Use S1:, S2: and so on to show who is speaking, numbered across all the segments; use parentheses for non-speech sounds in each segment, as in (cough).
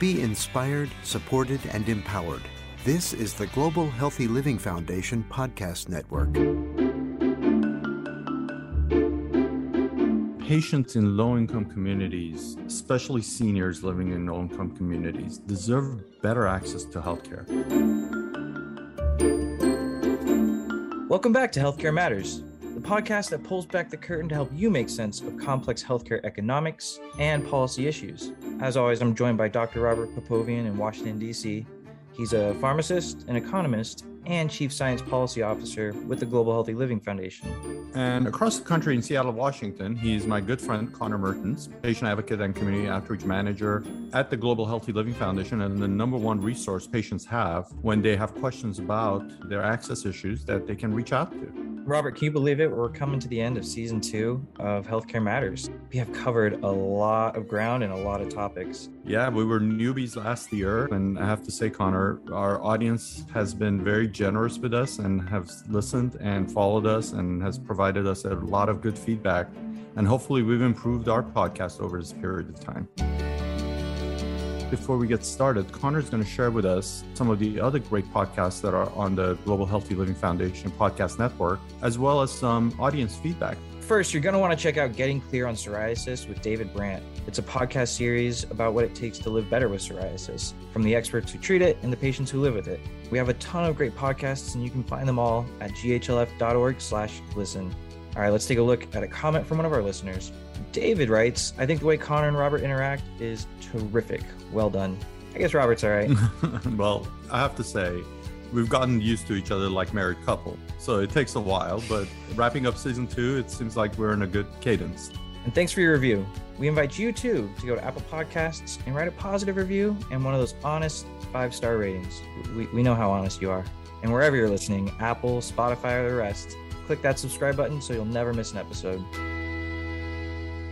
S1: Be inspired, supported, and empowered. This is the Global Healthy Living Foundation podcast network.
S2: Patients in low income communities, especially seniors living in low income communities, deserve better access to healthcare.
S3: Welcome back to Healthcare Matters, the podcast that pulls back the curtain to help you make sense of complex healthcare economics and policy issues. As always, I'm joined by Dr. Robert Popovian in Washington, D.C. He's a pharmacist, an economist, and Chief Science Policy Officer with the Global Healthy Living Foundation.
S2: And across the country in Seattle, Washington, he's my good friend Connor Mertens, patient advocate and community outreach manager at the Global Healthy Living Foundation, and the number one resource patients have when they have questions about their access issues that they can reach out to.
S3: Robert, can you believe it? We're coming to the end of season two of Healthcare Matters. We have covered a lot of ground and a lot of topics.
S2: Yeah, we were newbies last year. And I have to say, Connor, our audience has been very generous with us and have listened and followed us and has provided us a lot of good feedback. And hopefully, we've improved our podcast over this period of time. Before we get started, Connor's going to share with us some of the other great podcasts that are on the Global Healthy Living Foundation podcast network, as well as some audience feedback.
S3: First, you're going to want to check out Getting Clear on Psoriasis with David Brandt. It's a podcast series about what it takes to live better with psoriasis, from the experts who treat it and the patients who live with it. We have a ton of great podcasts, and you can find them all at ghlf.org/listen. All right, let's take a look at a comment from one of our listeners. David writes, I think the way Connor and Robert interact is terrific. Well done. I guess Robert's all right. (laughs)
S2: well, I have to say, we've gotten used to each other like married couple. So it takes a while, but wrapping up season two, it seems like we're in a good cadence.
S3: And thanks for your review. We invite you too to go to Apple Podcasts and write a positive review and one of those honest five star ratings. We, we know how honest you are. And wherever you're listening, Apple, Spotify, or the rest, click that subscribe button so you'll never miss an episode.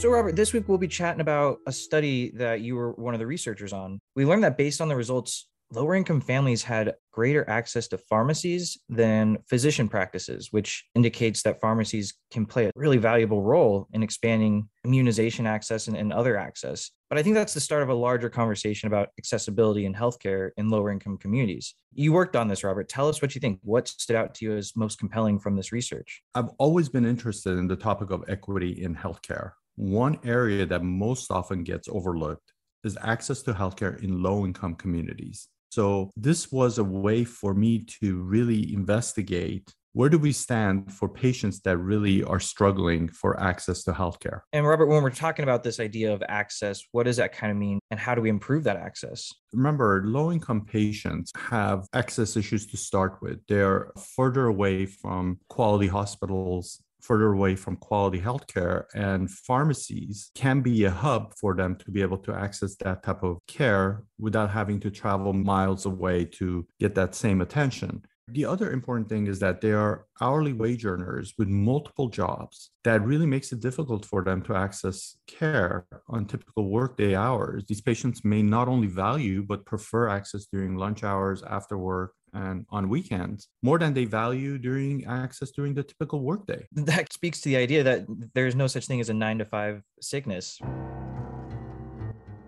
S3: So, Robert, this week we'll be chatting about a study that you were one of the researchers on. We learned that based on the results, lower income families had greater access to pharmacies than physician practices, which indicates that pharmacies can play a really valuable role in expanding immunization access and, and other access. But I think that's the start of a larger conversation about accessibility in healthcare in lower income communities. You worked on this, Robert. Tell us what you think. What stood out to you as most compelling from this research?
S2: I've always been interested in the topic of equity in healthcare. One area that most often gets overlooked is access to healthcare in low income communities. So, this was a way for me to really investigate where do we stand for patients that really are struggling for access to healthcare?
S3: And Robert, when we're talking about this idea of access, what does that kind of mean and how do we improve that access?
S2: Remember, low income patients have access issues to start with. They're further away from quality hospitals further away from quality healthcare and pharmacies can be a hub for them to be able to access that type of care without having to travel miles away to get that same attention. The other important thing is that they are hourly wage earners with multiple jobs that really makes it difficult for them to access care on typical workday hours. These patients may not only value but prefer access during lunch hours, after work, and on weekends more than they value during access during the typical workday. (laughs)
S3: That speaks to the idea that there's no such thing as a nine to five sickness.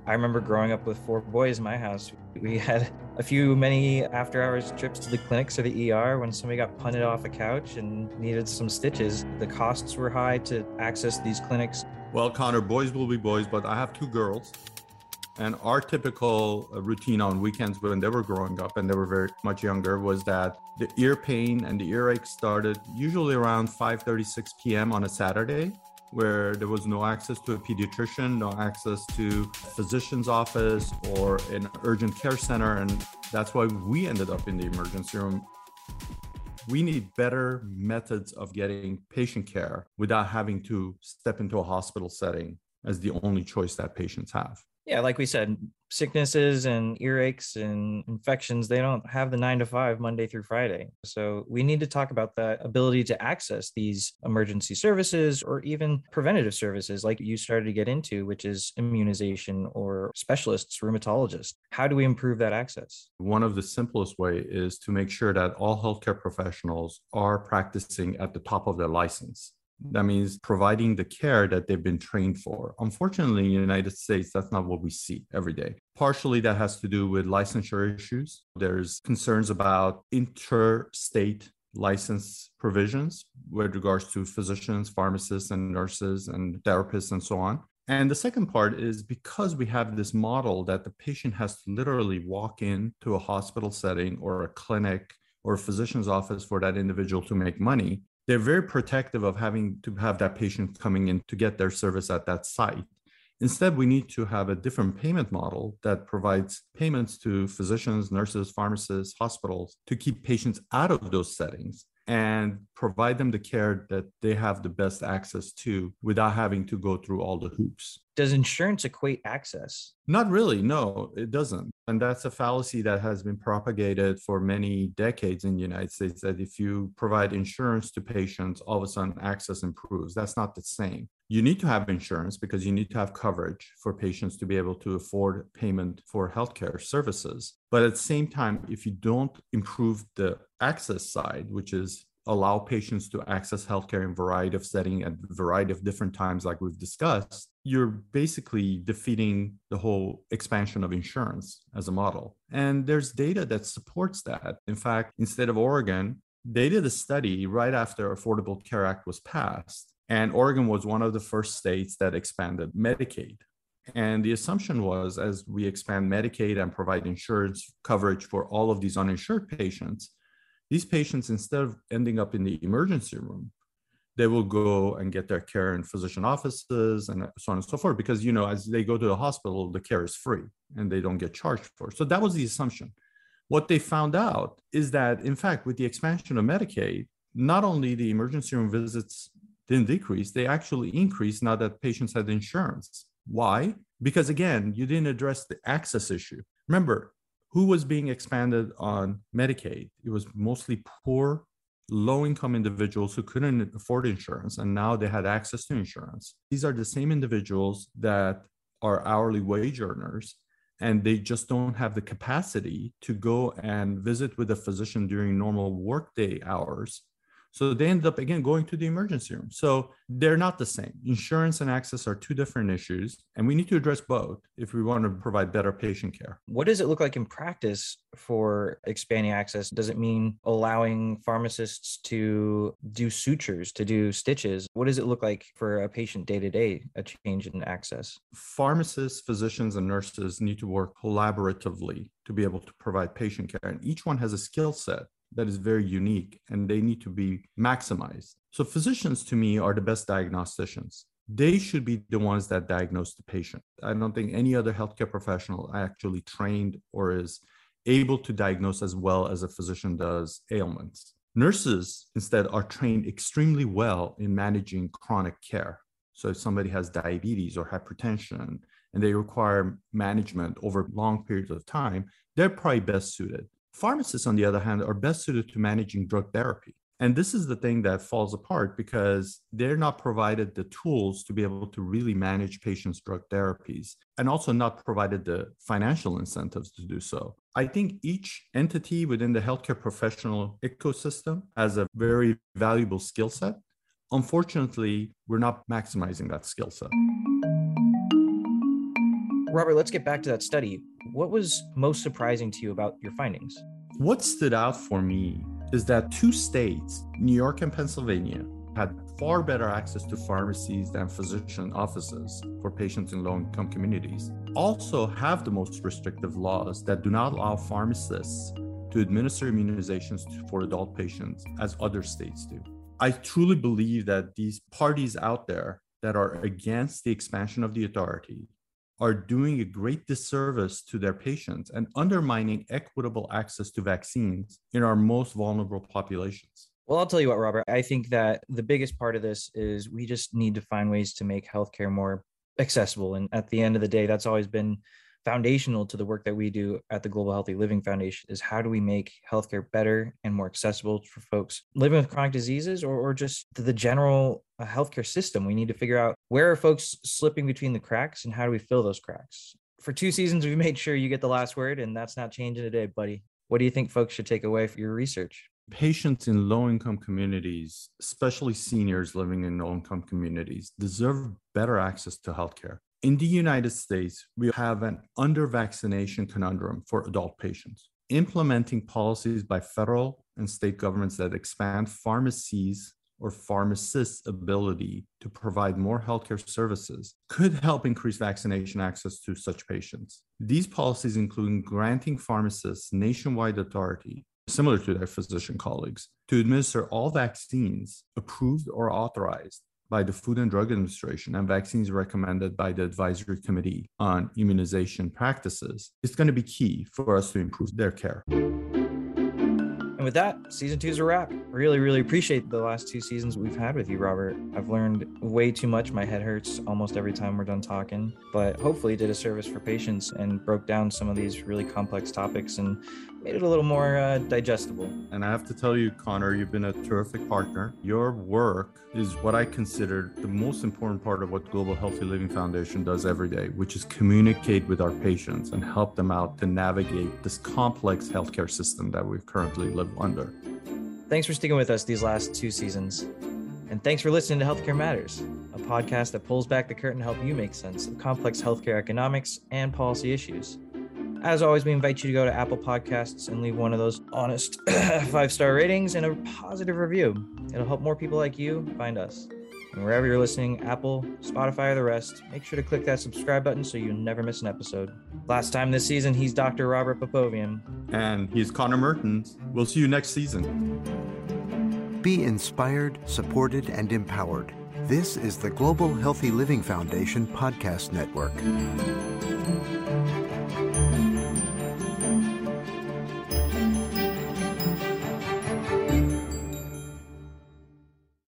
S3: I remember growing up with four boys in my house. We had a few many after hours trips to the clinics or the ER when somebody got punted off a couch and needed some stitches. The costs were high to access these clinics.
S2: Well, Connor, boys will be boys, but I have two girls. And our typical uh, routine on weekends when they were growing up and they were very much younger was that the ear pain and the earache started usually around 5:36 p.m. on a Saturday where there was no access to a pediatrician, no access to physician's office or an urgent care center and that's why we ended up in the emergency room. We need better methods of getting patient care without having to step into a hospital setting as the only choice that patients have
S3: yeah, like we said, sicknesses and earaches and infections, they don't have the nine to five Monday through Friday. So we need to talk about the ability to access these emergency services or even preventative services like you started to get into, which is immunization or specialists, rheumatologists. How do we improve that access?
S2: One of the simplest way is to make sure that all healthcare professionals are practicing at the top of their license That means providing the care that they've been trained for. Unfortunately, in the United States, that's not what we see every day. Partially, that has to do with licensure issues. There's concerns about interstate license provisions with regards to physicians, pharmacists, and nurses, and therapists, and so on. And the second part is because we have this model that the patient has to literally walk into a hospital setting or a clinic or a physician's office for that individual to make money, they're very protective of having to have that patient coming in to get their service at that site. Instead, we need to have a different payment model that provides payments to physicians, nurses, pharmacists, hospitals to keep patients out of those settings and provide them the care that they have the best access to without having to go through all the hoops.
S3: Does insurance equate access?
S2: Not really, no, it doesn't. And that's a fallacy that has been propagated for many decades in the United States that if you provide insurance to patients, all of a sudden access improves. That's not the same. You need to have insurance because you need to have coverage for patients to be able to afford payment for healthcare services. But at the same time, if you don't improve the access side, which is allow patients to access healthcare in a variety of settings at a variety of different times, like we've discussed, you're basically defeating the whole expansion of insurance as a model. And there's data that supports that. In fact, instead of Oregon, they did a study right after Affordable Care Act was passed. And Oregon was one of the first states that expanded Medicaid. And the assumption was as we expand Medicaid and provide insurance coverage for all of these uninsured patients, these patients, instead of ending up in the emergency room, they will go and get their care in physician offices and so on and so forth because you know as they go to the hospital the care is free and they don't get charged for it. so that was the assumption what they found out is that in fact with the expansion of medicaid not only the emergency room visits didn't decrease they actually increased now that patients had insurance. Why? Because again you didn't address the access issue. Remember who was being expanded on medicaid? It was mostly poor low income individuals who couldn't afford insurance and now they had access to insurance. These are the same individuals that are hourly wage earners and they just don't have the capacity to go and visit with a physician during normal workday hours so they end up again going to the emergency room. So they're not the same. Insurance and access are two different issues, and we need to address both if we want to provide better patient care.
S3: What does it look like in practice for expanding access? Does it mean allowing pharmacists to do sutures, to do stitches? What does it look like for a patient day to day, a change in access?
S2: Pharmacists, physicians, and nurses need to work collaboratively to be able to provide patient care, and each one has a skill set that is very unique and they need to be maximized. So, physicians to me are the best diagnosticians. They should be the ones that diagnose the patient. I don't think any other healthcare professional actually trained or is able to diagnose as well as a physician does ailments. Nurses, instead, are trained extremely well in managing chronic care. So, if somebody has diabetes or hypertension and they require management over long periods of time, they're probably best suited. Pharmacists, on the other hand, are best suited to managing drug therapy. And this is the thing that falls apart because they're not provided the tools to be able to really manage patients' drug therapies and also not provided the financial incentives to do so. I think each entity within the healthcare professional ecosystem has a very valuable skill set. Unfortunately, we're not maximizing that skill set.
S3: Robert, let's get back to that study. What was most surprising to you about your findings?
S2: What stood out for me is that two states, New York and Pennsylvania, had far better access to pharmacies than physician offices for patients in low income communities, also have the most restrictive laws that do not allow pharmacists to administer immunizations for adult patients as other states do. I truly believe that these parties out there that are against the expansion of the authority are doing a great disservice to their patients and undermining equitable access to vaccines in our most vulnerable populations.
S3: Well, I'll tell you what, Robert, I think that the biggest part of this is we just need to find ways to make healthcare more accessible. And at the end of the day, that's always been foundational to the work that we do at the Global Healthy Living Foundation is how do we make healthcare better and more accessible for folks living with chronic diseases or, or just the general uh, healthcare system. We need to figure out where are folks slipping between the cracks and how do we fill those cracks. For two seasons, (laughs) we've made sure you get the last word, and that's not changing today, buddy. What do you think folks should take away from your research?
S2: Patients in low income communities, especially seniors living in low income communities, deserve better access to healthcare. In the United States, we have an under vaccination conundrum for adult patients. Implementing policies by federal and state governments that expand pharmacies or pharmacists' ability to provide more healthcare services could help increase vaccination access to such patients. These policies include granting pharmacists nationwide authority, similar to their physician colleagues, to administer all vaccines approved or authorized by the Food and Drug Administration and vaccines recommended by the Advisory Committee on Immunization Practices is going to be key for us to improve their care.
S3: And with that, season two is a wrap. Really, really appreciate the last two seasons we've had with you, Robert. I've learned way too much. My head hurts almost every time we're done talking, but hopefully did a service for patients and broke down some of these really complex topics and made it a little more uh, digestible.
S2: And I have to tell you, Connor, you've been a terrific partner. Your work is what I consider the most important part of what Global Healthy Living Foundation does every day, which is communicate with our patients and help them out to navigate this complex healthcare system that we currently live under.
S3: Thanks for sticking with us these last two seasons. And thanks for listening to Healthcare Matters, a podcast that pulls back the curtain to help you make sense of complex healthcare economics and policy issues. As always, we invite you to go to Apple Podcasts and leave one of those honest (clears throat) five star ratings and a positive review. It'll help more people like you find us. And wherever you're listening, Apple, Spotify, or the rest, make sure to click that subscribe button so you never miss an episode. Last time this season, he's Dr. Robert Popovian.
S2: And he's Connor Mertens. We'll see you next season.
S1: Be inspired, supported, and empowered. This is the Global Healthy Living Foundation Podcast Network.